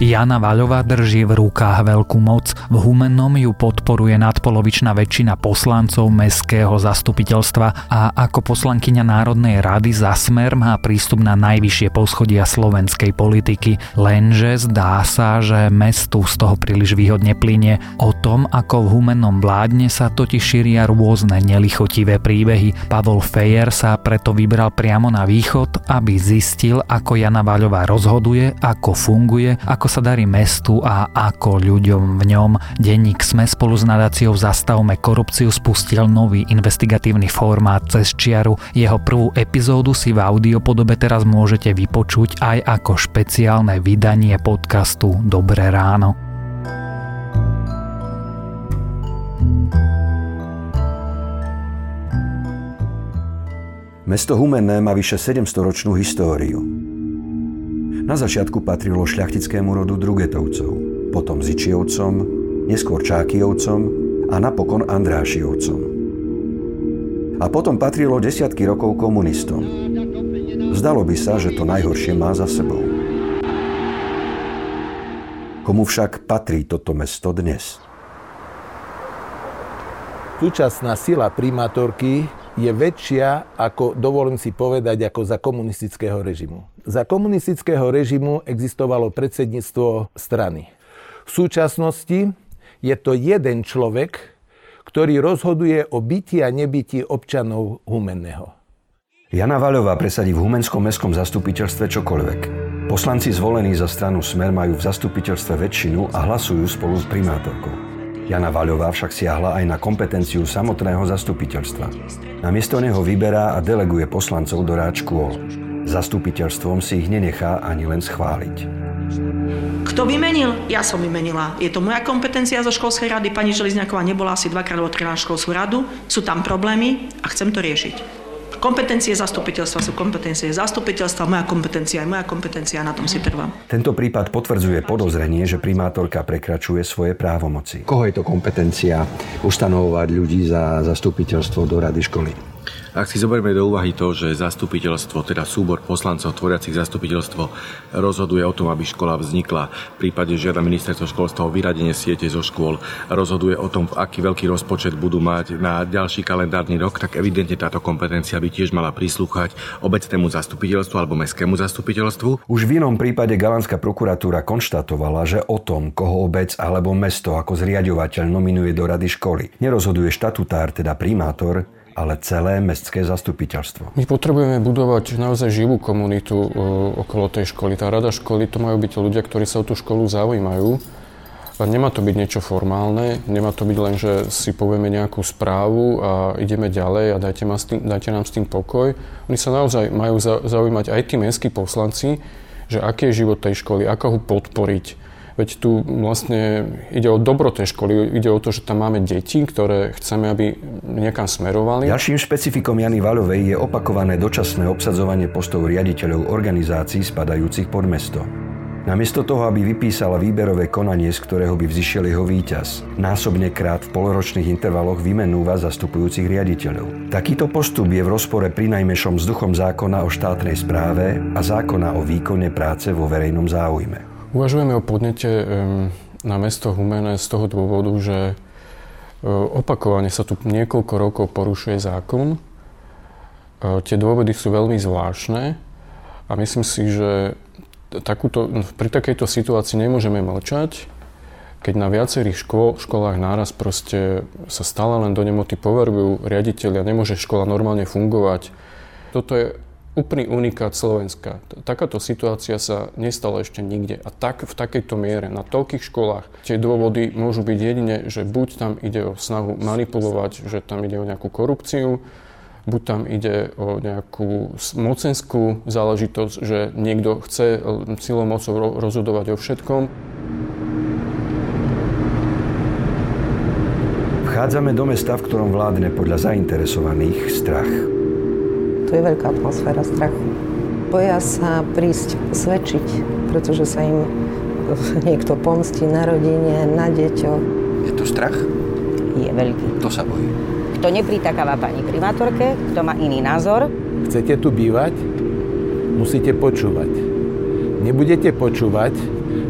Jana Vaľová drží v rukách veľkú moc. V Humennom ju podporuje nadpolovičná väčšina poslancov mestského zastupiteľstva a ako poslankyňa Národnej rady za smer má prístup na najvyššie poschodia slovenskej politiky. Lenže zdá sa, že mestu z toho príliš výhodne plynie. O tom, ako v Humennom vládne sa totiž šíria rôzne nelichotivé príbehy. Pavol Fejer sa preto vybral priamo na východ, aby zistil, ako Jana Vaľová rozhoduje, ako funguje, ako sa darí mestu a ako ľuďom v ňom. Denník Sme spolu s nadáciou Zastavme korupciu spustil nový investigatívny formát cez čiaru. Jeho prvú epizódu si v audiopodobe teraz môžete vypočuť aj ako špeciálne vydanie podcastu Dobré ráno. Mesto Humenné má vyše 700-ročnú históriu. Na začiatku patrilo šľachtickému rodu Drugetovcov, potom Zičiovcom, neskôr Čákijovcom a napokon Andrášijovcom. A potom patrilo desiatky rokov komunistom. Zdalo by sa, že to najhoršie má za sebou. Komu však patrí toto mesto dnes? Súčasná sila primátorky je väčšia, ako dovolím si povedať, ako za komunistického režimu. Za komunistického režimu existovalo predsedníctvo strany. V súčasnosti je to jeden človek, ktorý rozhoduje o byti a nebyti občanov Humenného. Jana Vaľová presadí v Humenskom mestskom zastupiteľstve čokoľvek. Poslanci zvolení za stranu Smer majú v zastupiteľstve väčšinu a hlasujú spolu s primátorkou. Jana Vaľová však siahla aj na kompetenciu samotného zastupiteľstva. Namiesto neho vyberá a deleguje poslancov do rád škôl. Zastupiteľstvom si ich nenechá ani len schváliť. Kto vymenil? Ja som vymenila. Je to moja kompetencia zo školskej rady. Pani Želizňaková nebola asi dvakrát alebo trikrát školskú radu. Sú tam problémy a chcem to riešiť. Kompetencie zastupiteľstva sú kompetencie zastupiteľstva, moja kompetencia je moja kompetencia, na tom si trvám. Tento prípad potvrdzuje podozrenie, že primátorka prekračuje svoje právomoci. Koho je to kompetencia ustanovovať ľudí za zastupiteľstvo do rady školy? Ak si zoberieme do úvahy to, že zastupiteľstvo, teda súbor poslancov tvoriacich zastupiteľstvo rozhoduje o tom, aby škola vznikla, v prípade žiada ministerstvo školstva o vyradenie siete zo škôl, rozhoduje o tom, aký veľký rozpočet budú mať na ďalší kalendárny rok, tak evidentne táto kompetencia by tiež mala prislúchať obecnému zastupiteľstvu alebo mestskému zastupiteľstvu. Už v inom prípade Galanská prokuratúra konštatovala, že o tom, koho obec alebo mesto ako zriadovateľ nominuje do rady školy, nerozhoduje štatutár, teda primátor, ale celé mestské zastupiteľstvo. My potrebujeme budovať naozaj živú komunitu e, okolo tej školy. Tá rada školy to majú byť ľudia, ktorí sa o tú školu zaujímajú. A nemá to byť niečo formálne, nemá to byť len, že si povieme nejakú správu a ideme ďalej a dajte, ma s tým, dajte nám s tým pokoj. Oni sa naozaj majú zaujímať aj tí mestskí poslanci, že aký je život tej školy, ako ho podporiť, Veď tu vlastne ide o dobro tej školy, ide o to, že tam máme deti, ktoré chceme, aby niekam smerovali. Ďalším špecifikom Jany Vaľovej je opakované dočasné obsadzovanie postov riaditeľov organizácií spadajúcich pod mesto. Namiesto toho, aby vypísala výberové konanie, z ktorého by vzýšiel jeho víťaz, násobne krát v poloročných intervaloch vymenúva zastupujúcich riaditeľov. Takýto postup je v rozpore pri najmešom s duchom zákona o štátnej správe a zákona o výkone práce vo verejnom záujme. Uvažujeme o podnete na mesto Humene z toho dôvodu, že e, opakovane sa tu niekoľko rokov porušuje zákon. E, tie dôvody sú veľmi zvláštne a myslím si, že takúto, pri takejto situácii nemôžeme mlčať, keď na viacerých škôl, školách náraz proste sa stále len do nemoty poverujú riaditeľia, nemôže škola normálne fungovať. Toto je úplný unikát Slovenska. Takáto situácia sa nestala ešte nikde. A tak v takejto miere, na toľkých školách, tie dôvody môžu byť jedine, že buď tam ide o snahu manipulovať, že tam ide o nejakú korupciu, buď tam ide o nejakú mocenskú záležitosť, že niekto chce silou mocou rozhodovať o všetkom. Vchádzame do mesta, v ktorom vládne podľa zainteresovaných strach. Tu je veľká atmosféra strachu. Boja sa prísť svedčiť, pretože sa im niekto pomstí na rodine, na deťoch. Je to strach? Je veľký. To sa bojí. Kto nepritakáva pani primátorke, kto má iný názor. Chcete tu bývať? Musíte počúvať. Nebudete počúvať,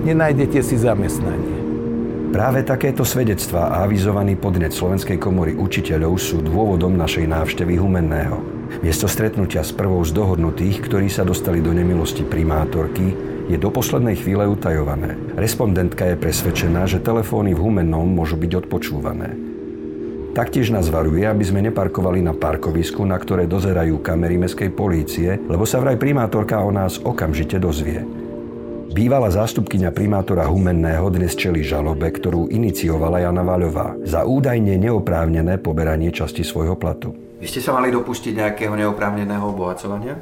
nenájdete si zamestnanie. Práve takéto svedectvá a avizovaný podnet Slovenskej komory učiteľov sú dôvodom našej návštevy Humenného. Miesto stretnutia s prvou z dohodnutých, ktorí sa dostali do nemilosti primátorky, je do poslednej chvíle utajované. Respondentka je presvedčená, že telefóny v Humennom môžu byť odpočúvané. Taktiež nás varuje, aby sme neparkovali na parkovisku, na ktoré dozerajú kamery meskej polície, lebo sa vraj primátorka o nás okamžite dozvie. Bývalá zástupkyňa primátora Humenného dnes čeli žalobe, ktorú iniciovala Jana Vaľová za údajne neoprávnené poberanie časti svojho platu. Vy ste sa mali dopustiť nejakého neoprávneného obohacovania?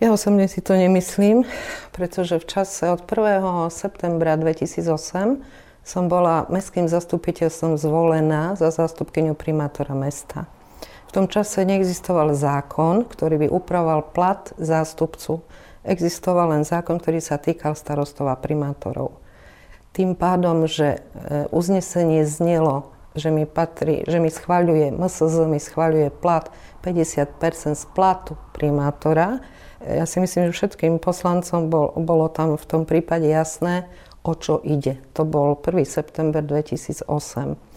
Ja osobne si to nemyslím, pretože v čase od 1. septembra 2008 som bola mestským zastupiteľstvom zvolená za zástupkyňu primátora mesta. V tom čase neexistoval zákon, ktorý by upravoval plat zástupcu existoval len zákon, ktorý sa týkal starostov a primátorov. Tým pádom, že e, uznesenie znelo, že mi patrí, že mi schváľuje, MSZ mi schváľuje plat 50% z platu primátora, ja si myslím, že všetkým poslancom bol, bolo tam v tom prípade jasné, o čo ide. To bol 1. september 2008.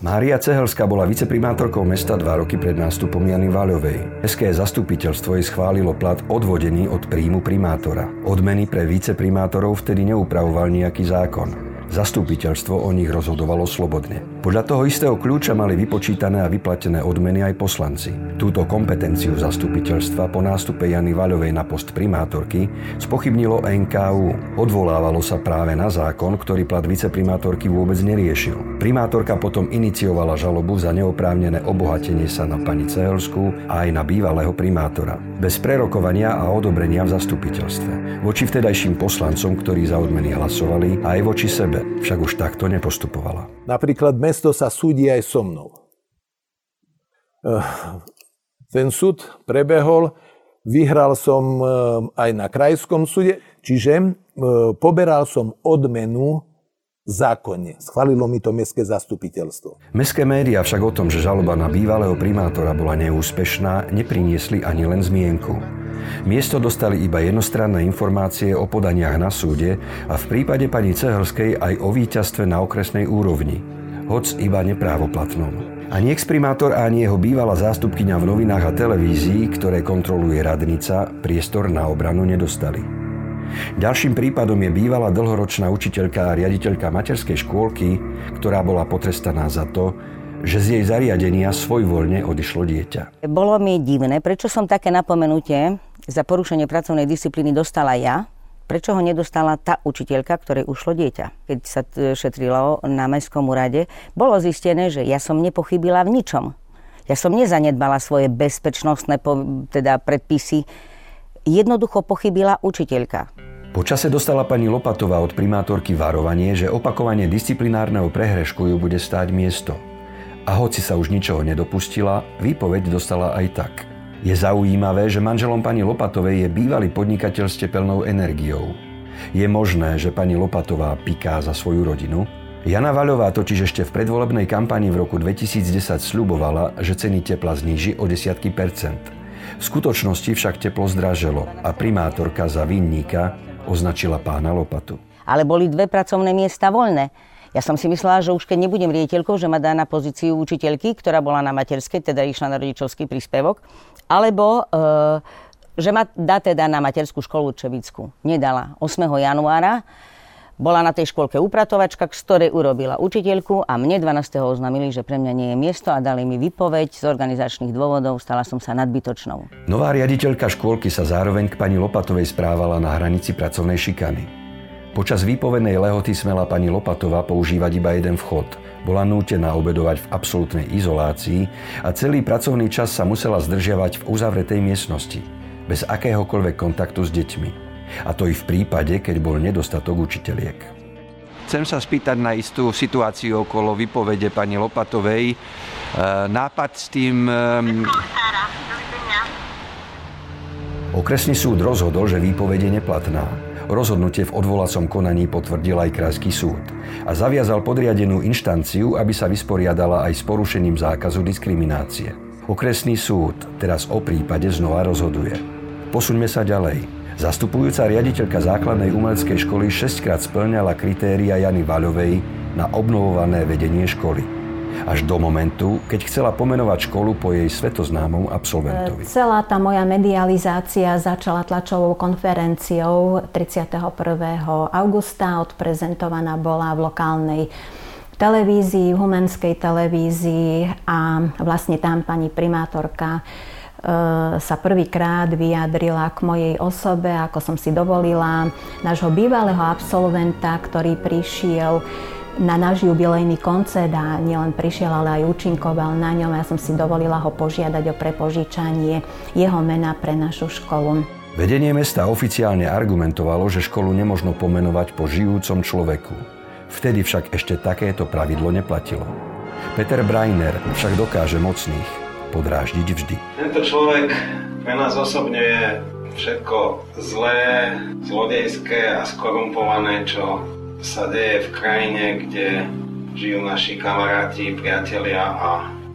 Mária Cehelská bola viceprimátorkou mesta dva roky pred nástupom Jany Váľovej. Mestské zastupiteľstvo jej schválilo plat odvodený od príjmu primátora. Odmeny pre viceprimátorov vtedy neupravoval nejaký zákon. Zastupiteľstvo o nich rozhodovalo slobodne. Podľa toho istého kľúča mali vypočítané a vyplatené odmeny aj poslanci. Túto kompetenciu zastupiteľstva po nástupe Jany Vaľovej na post primátorky spochybnilo NKU. Odvolávalo sa práve na zákon, ktorý plat viceprimátorky vôbec neriešil. Primátorka potom iniciovala žalobu za neoprávnené obohatenie sa na pani Cehelskú a aj na bývalého primátora. Bez prerokovania a odobrenia v zastupiteľstve. Voči vtedajším poslancom, ktorí za odmeny hlasovali, aj voči sebe však už takto nepostupovala. Napríklad mesto sa súdi aj so mnou. Eh, ten súd prebehol, vyhral som eh, aj na krajskom súde, čiže eh, poberal som odmenu zákonne. Schválilo mi to mestské zastupiteľstvo. Mestské médiá však o tom, že žaloba na bývalého primátora bola neúspešná, nepriniesli ani len zmienku. Miesto dostali iba jednostranné informácie o podaniach na súde a v prípade pani Cehelskej aj o víťazstve na okresnej úrovni, hoc iba neprávoplatnom. Ani exprimátor, ani jeho bývalá zástupkyňa v novinách a televízii, ktoré kontroluje radnica, priestor na obranu nedostali. Ďalším prípadom je bývalá dlhoročná učiteľka a riaditeľka materskej škôlky, ktorá bola potrestaná za to, že z jej zariadenia svojvoľne odišlo dieťa. Bolo mi divné, prečo som také napomenutie za porušenie pracovnej disciplíny dostala ja, prečo ho nedostala tá učiteľka, ktorej ušlo dieťa. Keď sa šetrilo na Mestskom úrade, bolo zistené, že ja som nepochybila v ničom. Ja som nezanedbala svoje bezpečnostné teda predpisy. Jednoducho pochybila učiteľka. Po čase dostala pani Lopatová od primátorky varovanie, že opakovanie disciplinárneho prehrešku ju bude stáť miesto. A hoci sa už ničoho nedopustila, výpoveď dostala aj tak – je zaujímavé, že manželom pani Lopatovej je bývalý podnikateľ s tepelnou energiou. Je možné, že pani Lopatová piká za svoju rodinu? Jana Vaľová totiž ešte v predvolebnej kampani v roku 2010 sľubovala, že ceny tepla zníži o desiatky percent. V skutočnosti však teplo zdraželo a primátorka za vinníka označila pána Lopatu. Ale boli dve pracovné miesta voľné. Ja som si myslela, že už keď nebudem riediteľkou, že ma dá na pozíciu učiteľky, ktorá bola na materskej, teda išla na rodičovský príspevok, alebo e, že ma dá teda na materskú školu Čevickú. Nedala. 8. januára bola na tej škôlke upratovačka, z ktorej urobila učiteľku a mne 12. oznámili, že pre mňa nie je miesto a dali mi vypoveď z organizačných dôvodov, stala som sa nadbytočnou. Nová riaditeľka škôlky sa zároveň k pani Lopatovej správala na hranici pracovnej šikany. Počas výpovednej lehoty smela pani Lopatová používať iba jeden vchod. Bola nútená obedovať v absolútnej izolácii a celý pracovný čas sa musela zdržiavať v uzavretej miestnosti, bez akéhokoľvek kontaktu s deťmi. A to i v prípade, keď bol nedostatok učiteľiek. Chcem sa spýtať na istú situáciu okolo vypovede pani Lopatovej. E, nápad s tým... Okresný súd rozhodol, že výpovede je neplatná Rozhodnutie v odvolacom konaní potvrdil aj Krajský súd a zaviazal podriadenú inštanciu, aby sa vysporiadala aj s porušením zákazu diskriminácie. Okresný súd teraz o prípade znova rozhoduje. Posuňme sa ďalej. Zastupujúca riaditeľka základnej umeleckej školy 6 krát splňala kritéria Jany Vaľovej na obnovované vedenie školy. Až do momentu, keď chcela pomenovať školu po jej svetoznámom absolventovi. Celá tá moja medializácia začala tlačovou konferenciou 31. augusta. Odprezentovaná bola v lokálnej televízii, v humenskej televízii a vlastne tam pani primátorka Eh, sa prvýkrát vyjadrila k mojej osobe, ako som si dovolila nášho bývalého absolventa, ktorý prišiel na náš jubilejný koncert a nielen prišiel, ale aj účinkoval na ňom. Ja som si dovolila ho požiadať o prepožičanie jeho mena pre našu školu. Vedenie mesta oficiálne argumentovalo, že školu nemožno pomenovať po žijúcom človeku. Vtedy však ešte takéto pravidlo neplatilo. Peter Breiner však dokáže mocných podráždiť vždy. Tento človek pre nás osobne je všetko zlé, zlodejské a skorumpované, čo sa deje v krajine, kde žijú naši kamaráti, priatelia a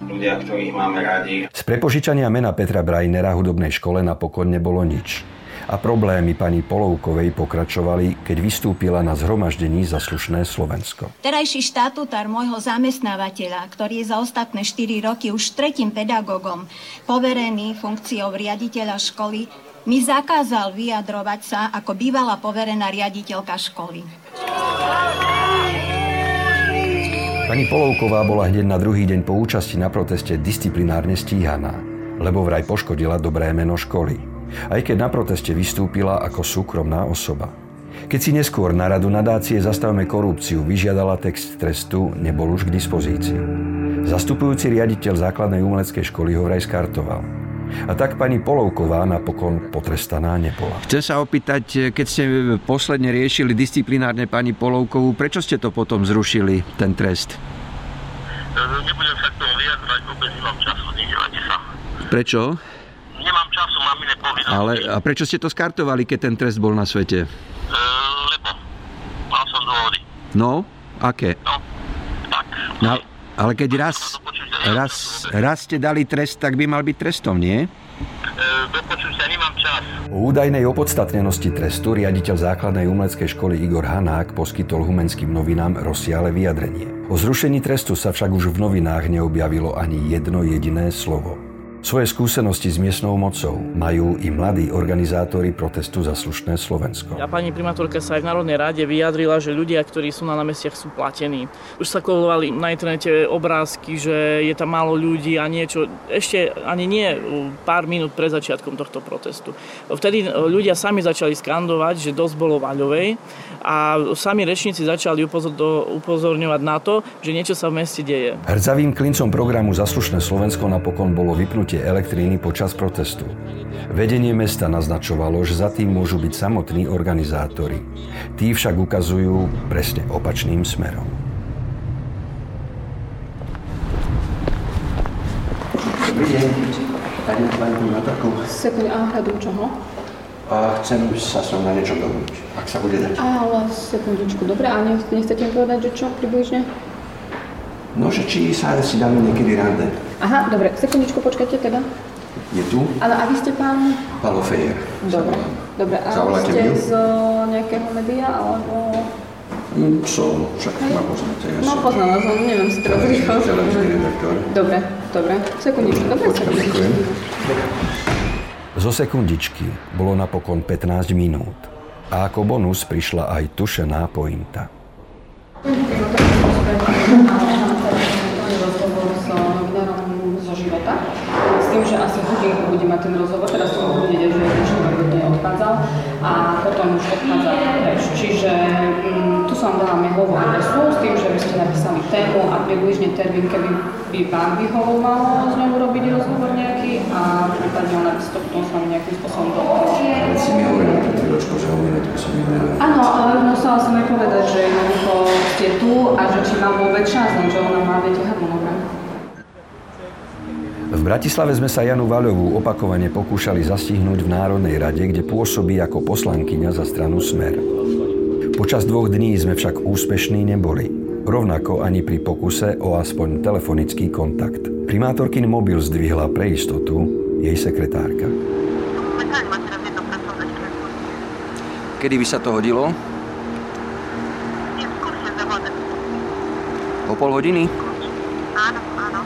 ľudia, ktorých máme radi. Z prepožičania mena Petra Brajnera hudobnej škole napokon nebolo nič a problémy pani Polovkovej pokračovali, keď vystúpila na zhromaždení za slušné Slovensko. Terajší štatutár môjho zamestnávateľa, ktorý je za ostatné 4 roky už tretím pedagógom poverený funkciou riaditeľa školy, mi zakázal vyjadrovať sa ako bývalá poverená riaditeľka školy. Pani Polovková bola hneď na druhý deň po účasti na proteste disciplinárne stíhaná, lebo vraj poškodila dobré meno školy aj keď na proteste vystúpila ako súkromná osoba. Keď si neskôr na radu nadácie Zastavme korupciu vyžiadala text trestu, nebol už k dispozícii. Zastupujúci riaditeľ základnej umeleckej školy ho vraj skartoval. A tak pani Polovková napokon potrestaná nebola. Chcem sa opýtať, keď ste posledne riešili disciplinárne pani Polovkovú, prečo ste to potom zrušili, ten trest? Nebudem sa k tomu vyjadrovať, vôbec nemám času, sa. Prečo? Nemám času, mám iné povinnosti. Ale a prečo ste to skartovali, keď ten trest bol na svete? E, lebo mal som dôvody. No, aké? No, tak. No, ale keď raz, raz, raz ste dali trest, tak by mal byť trestom, nie? Sa, nemám čas. O údajnej opodstatnenosti trestu riaditeľ základnej umeleckej školy Igor Hanák poskytol humenským novinám rozsiale vyjadrenie. O zrušení trestu sa však už v novinách neobjavilo ani jedno jediné slovo. Svoje skúsenosti s miestnou mocou majú i mladí organizátori protestu za slušné Slovensko. A pani primátorka sa aj v Národnej rade vyjadrila, že ľudia, ktorí sú na námestiach, sú platení. Už sa kolovali na internete obrázky, že je tam málo ľudí a niečo. Ešte ani nie pár minút pred začiatkom tohto protestu. Vtedy ľudia sami začali skandovať, že dosť bolo Vaľovej a sami rečníci začali upozorňovať na to, že niečo sa v meste deje. Hrdzavým klincom programu Zaslušné Slovensko napokon bolo vypnutie využitie elektriny počas protestu. Vedenie mesta naznačovalo, že za tým môžu byť samotní organizátori. Tí však ukazujú presne opačným smerom. Dobrý deň. Pani, pani primátorku. Sekund, a hľadom čoho? A chcem sa s na niečo dohodnúť, ak sa bude dať. Ale sekundičku, dobre, a nechcete mi povedať, že čo približne? No, že či sa si dáme niekedy rande. Aha, dobre, sekundičku, počkajte teda. Je tu? Ale a vy ste pán? Palo Fejer. Dobre, dobre. A Zavoláte ste z nejakého média, alebo... Mm, som, však ma poznáte. Ja no, poznám vás, neviem si teraz rýchlo. Dobre, dobre. Sekundičku, dobre, sekundičku. Zo sekundičky bolo napokon 15 minút. A ako bonus prišla aj tušená pointa. tým, že asi hodinku bude mať ten rozhovor, teraz som ho vidieť, že dnešný hodine odchádzal a potom už odchádza preč. Čiže mm, tu som dala mailovú adresu s tým, že by ste napísali tému a približne termín, keby by vám vyhovovalo s ňou urobiť rozhovor nejaký a prípadne ona by si to potom s vami nejakým spôsobom dohodla. Si mi hovorila pred chvíľočkou, že o minútku som nevedela. Áno, ale musela som jej povedať, že jednoducho ste tu a že či mám vôbec čas, lenže ona má, viete, Bratislave sme sa Janu Vaľovú opakovane pokúšali zastihnúť v Národnej rade, kde pôsobí ako poslankyňa za stranu Smer. Počas dvoch dní sme však úspešní neboli. Rovnako ani pri pokuse o aspoň telefonický kontakt. Primátorkin mobil zdvihla pre istotu jej sekretárka. kedy by sa to hodilo? O pol hodiny? Áno, áno.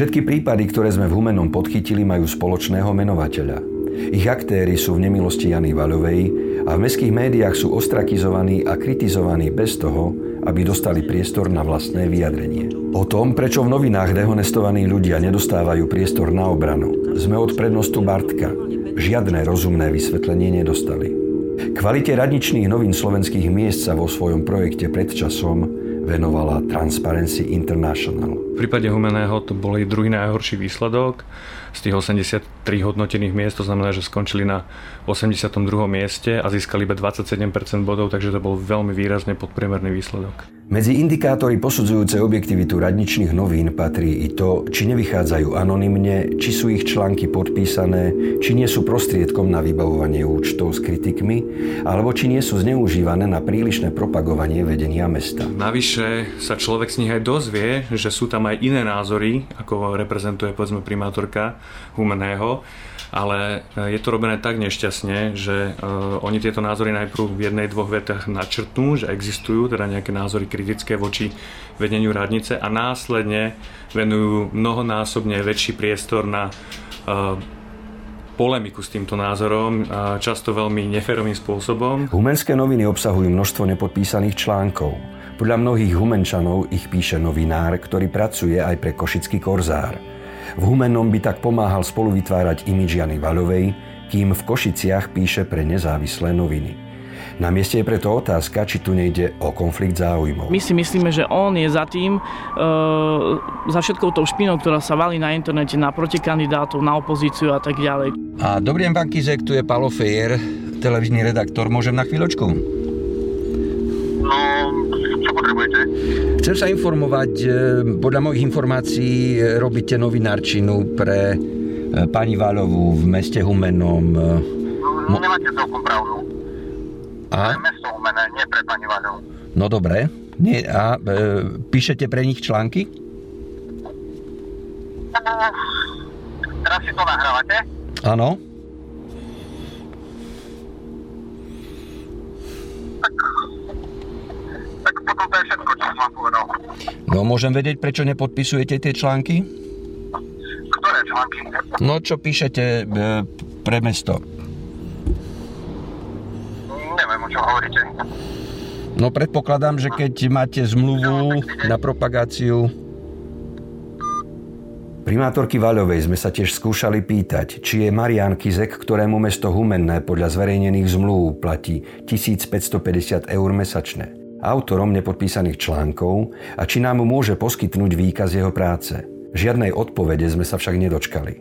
Všetky prípady, ktoré sme v Humennom podchytili, majú spoločného menovateľa. Ich aktéry sú v nemilosti Jany Vaľovej a v mestských médiách sú ostrakizovaní a kritizovaní bez toho, aby dostali priestor na vlastné vyjadrenie. O tom, prečo v novinách dehonestovaní ľudia nedostávajú priestor na obranu, sme od prednostu Bartka žiadne rozumné vysvetlenie nedostali. Kvalite radničných novín slovenských miest sa vo svojom projekte pred časom venovala Transparency International. V prípade Humeného to bol druhý najhorší výsledok z tých 83 hodnotených miest, to znamená, že skončili na 82. mieste a získali iba 27% bodov, takže to bol veľmi výrazne podpriemerný výsledok. Medzi indikátory posudzujúce objektivitu radničných novín patrí i to, či nevychádzajú anonymne, či sú ich články podpísané, či nie sú prostriedkom na vybavovanie účtov s kritikmi, alebo či nie sú zneužívané na prílišné propagovanie vedenia mesta. Navyše sa človek z nich aj dozvie, že sú tam aj iné názory, ako reprezentuje povedzme primátorka Humeného, ale e, je to robené tak nešťastne, že uh, oni tieto názory najprv v jednej, dvoch vetách načrtnú, že existujú teda nejaké názory kritické voči vedeniu radnice a následne venujú mnohonásobne väčší priestor na uh, polemiku s týmto názorom, často veľmi neférovým spôsobom. Humenské noviny obsahujú množstvo nepodpísaných článkov. Podľa mnohých humenčanov ich píše novinár, ktorý pracuje aj pre Košický korzár. V Humennom by tak pomáhal spolu vytvárať imidž Jany Vaľovej, kým v Košiciach píše pre nezávislé noviny. Na mieste je preto otázka, či tu nejde o konflikt záujmov. My si myslíme, že on je za tým, e, za všetkou tou špinou, ktorá sa valí na internete na protikandidátov, na opozíciu a tak ďalej. A dobrý deň, pán Kizek, tu je Palo Fejer, televízny redaktor. Môžem na chvíľočku? No? Chcem sa informovať, e, podľa mojich informácií e, robíte novinárčinu pre e, pani Váľovú v meste Humenom. No, nemáte celkom pravdu. A? Pre mesto Humené, nie pre pani Váľovú. No dobre. Nie, a e, píšete pre nich články? Teraz si to nahrávate? Áno. Vám povedal. No môžem vedieť, prečo nepodpisujete tie články? Ktoré články? No čo píšete e, pre mesto? Neviem, o čom hovoríte. No predpokladám, že keď máte zmluvu na propagáciu... Primátorky Vaľovej sme sa tiež skúšali pýtať, či je Marian Kizek, ktorému mesto Humenné podľa zverejnených zmluv platí 1550 eur mesačne, autorom nepodpísaných článkov a či nám môže poskytnúť výkaz jeho práce. Žiadnej odpovede sme sa však nedočkali.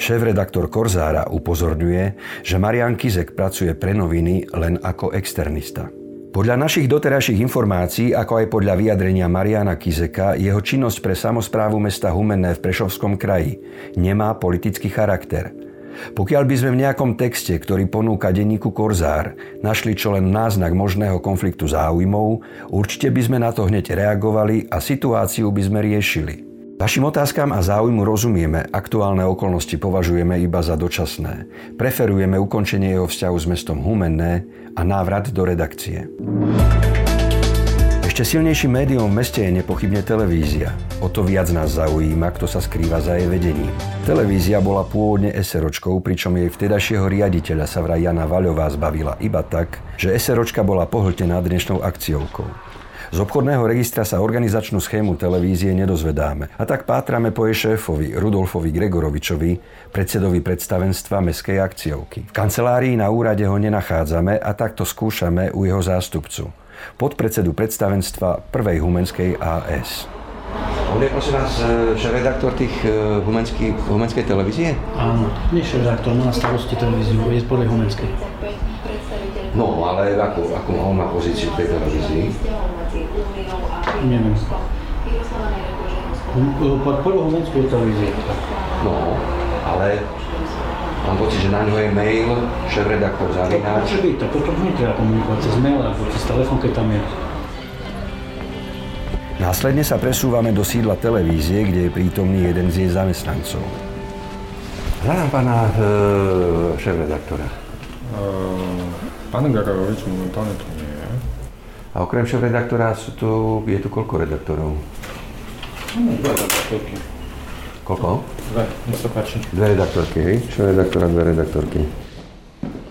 Šéf-redaktor Korzára upozorňuje, že Marian Kizek pracuje pre noviny len ako externista. Podľa našich doterajších informácií, ako aj podľa vyjadrenia Mariana Kizeka, jeho činnosť pre samozprávu mesta Humenné v Prešovskom kraji nemá politický charakter. Pokiaľ by sme v nejakom texte, ktorý ponúka denníku Korzár, našli čo len náznak možného konfliktu záujmov, určite by sme na to hneď reagovali a situáciu by sme riešili. Vašim otázkam a záujmu rozumieme, aktuálne okolnosti považujeme iba za dočasné. Preferujeme ukončenie jeho vzťahu s mestom Humenné a návrat do redakcie. Ešte silnejším médium v meste je nepochybne televízia. O to viac nás zaujíma, kto sa skrýva za jej vedením. Televízia bola pôvodne SROčkou, pričom jej vtedajšieho riaditeľa sa vraj Jana Vaľová zbavila iba tak, že SROčka bola pohltená dnešnou akciovkou. Z obchodného registra sa organizačnú schému televízie nedozvedáme a tak pátrame po jej šéfovi Rudolfovi Gregorovičovi, predsedovi predstavenstva Mestskej akciovky. V kancelárii na úrade ho nenachádzame a takto skúšame u jeho zástupcu, podpredsedu predstavenstva prvej Humenskej AS. On je prosím vás šéf-redaktor tých humenský, humenskej televízie? Áno, nie šéf-redaktor, má na starosti televíziu, je podľa Humenskej. No, ale ako, ako on má pozíciu v tej televízii? Neviem. Podľa Humenskej televízie. No, ale mám pocit, že na ňo je mail šéf-redaktor To Zavináč. môže byť, tak potom netreba komunikovať cez mail alebo cez telefón, keď tam je. Následne sa presúvame do sídla televízie, kde je prítomný jeden z jej zamestnancov. Hľadám pána e, šéf-redaktora. Uh, pán Gagarovič momentálne tu nie je. A okrem šéf-redaktora sú tu, je tu koľko redaktorov? No, dve redaktorky. Koľko? Dve, nech sa páči. Dve redaktorky, hej? Šéf-redaktora, dve redaktorky.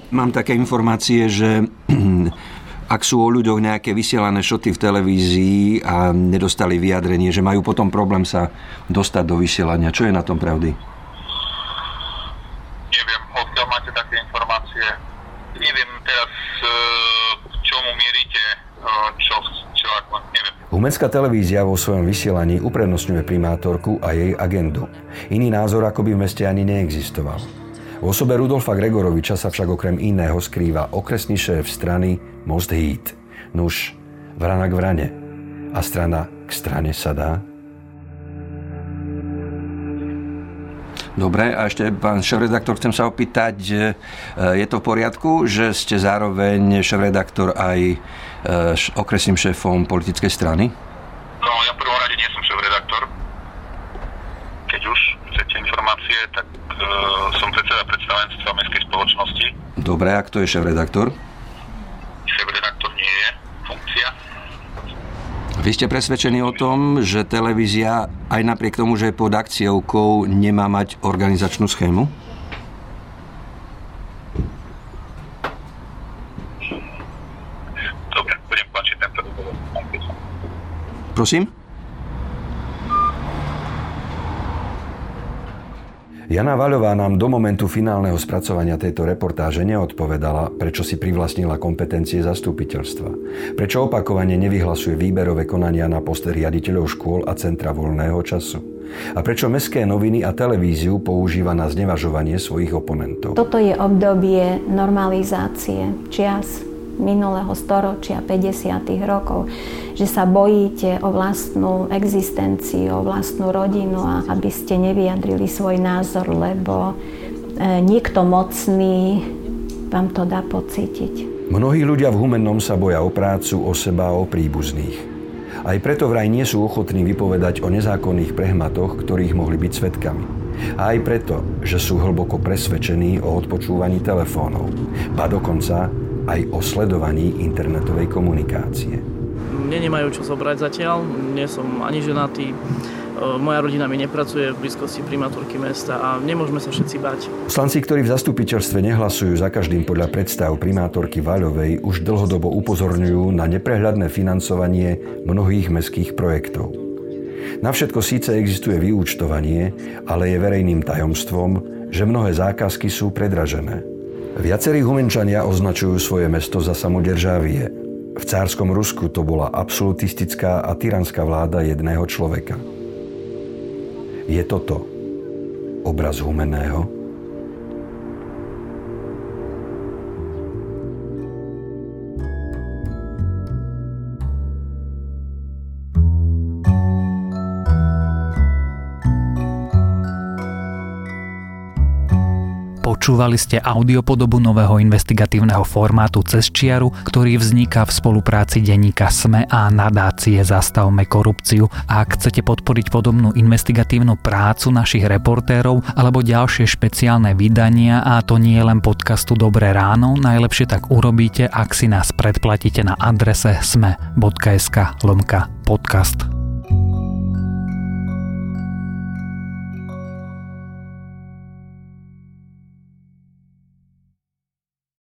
Mám také informácie, že ak sú o ľuďoch nejaké vysielané šoty v televízii a nedostali vyjadrenie, že majú potom problém sa dostať do vysielania. Čo je na tom pravdy? Neviem, odkiaľ máte také informácie. Neviem teraz, k čomu mierite, e, čo, čo ako, neviem. Humenská televízia vo svojom vysielaní uprednostňuje primátorku a jej agendu. Iný názor ako by v meste ani neexistoval. V osobe Rudolfa Gregoroviča sa však okrem iného skrýva okresný šéf strany Most Heat. Nuž, vrana k vrane. A strana k strane sa dá? Dobre, a ešte pán šéf-redaktor, chcem sa opýtať, že je to v poriadku, že ste zároveň šéf-redaktor aj e, okresným šéfom politickej strany? No, ja v prvom rade nie som šéf-redaktor. Keď už chcete informácie, tak e, som predseda predstavenstva Mestskej spoločnosti. Dobre, a kto je? Šéf-redaktor nie je funkcia. Vy ste presvedčení o tom, že televízia aj napriek tomu, že je pod akciovkou, nemá mať organizačnú schému? Dobre, budem končiť tento. Prosím? Jana Vaľová nám do momentu finálneho spracovania tejto reportáže neodpovedala, prečo si privlastnila kompetencie zastupiteľstva, prečo opakovane nevyhlasuje výberové konania na post riaditeľov škôl a centra voľného času? A prečo mestské noviny a televíziu používa na znevažovanie svojich oponentov. Toto je obdobie normalizácie čias minulého storočia, 50. rokov, že sa bojíte o vlastnú existenciu, o vlastnú rodinu a aby ste nevyjadrili svoj názor, lebo e, niekto mocný vám to dá pocítiť. Mnohí ľudia v Humennom sa boja o prácu, o seba a o príbuzných. Aj preto vraj nie sú ochotní vypovedať o nezákonných prehmatoch, ktorých mohli byť svetkami. A aj preto, že sú hlboko presvedčení o odpočúvaní telefónov. Ba dokonca aj o sledovaní internetovej komunikácie. Mne nemajú čo zobrať zatiaľ, nie som ani ženatý, moja rodina mi nepracuje v blízkosti primátorky mesta a nemôžeme sa všetci bať. Poslanci, ktorí v zastupiteľstve nehlasujú za každým podľa predstav primátorky Vaľovej, už dlhodobo upozorňujú na neprehľadné financovanie mnohých mestských projektov. Na všetko síce existuje vyúčtovanie, ale je verejným tajomstvom, že mnohé zákazky sú predražené. Viacerí Humenčania označujú svoje mesto za samodržávie. V cárskom Rusku to bola absolutistická a tyranská vláda jedného človeka. Je toto obraz Humeného? Počúvali ste audiopodobu nového investigatívneho formátu Cez čiaru, ktorý vzniká v spolupráci denníka SME a nadácie Zastavme korupciu. A ak chcete podporiť podobnú investigatívnu prácu našich reportérov alebo ďalšie špeciálne vydania, a to nie len podcastu Dobré ráno, najlepšie tak urobíte, ak si nás predplatíte na adrese sme.sk lomka podcast.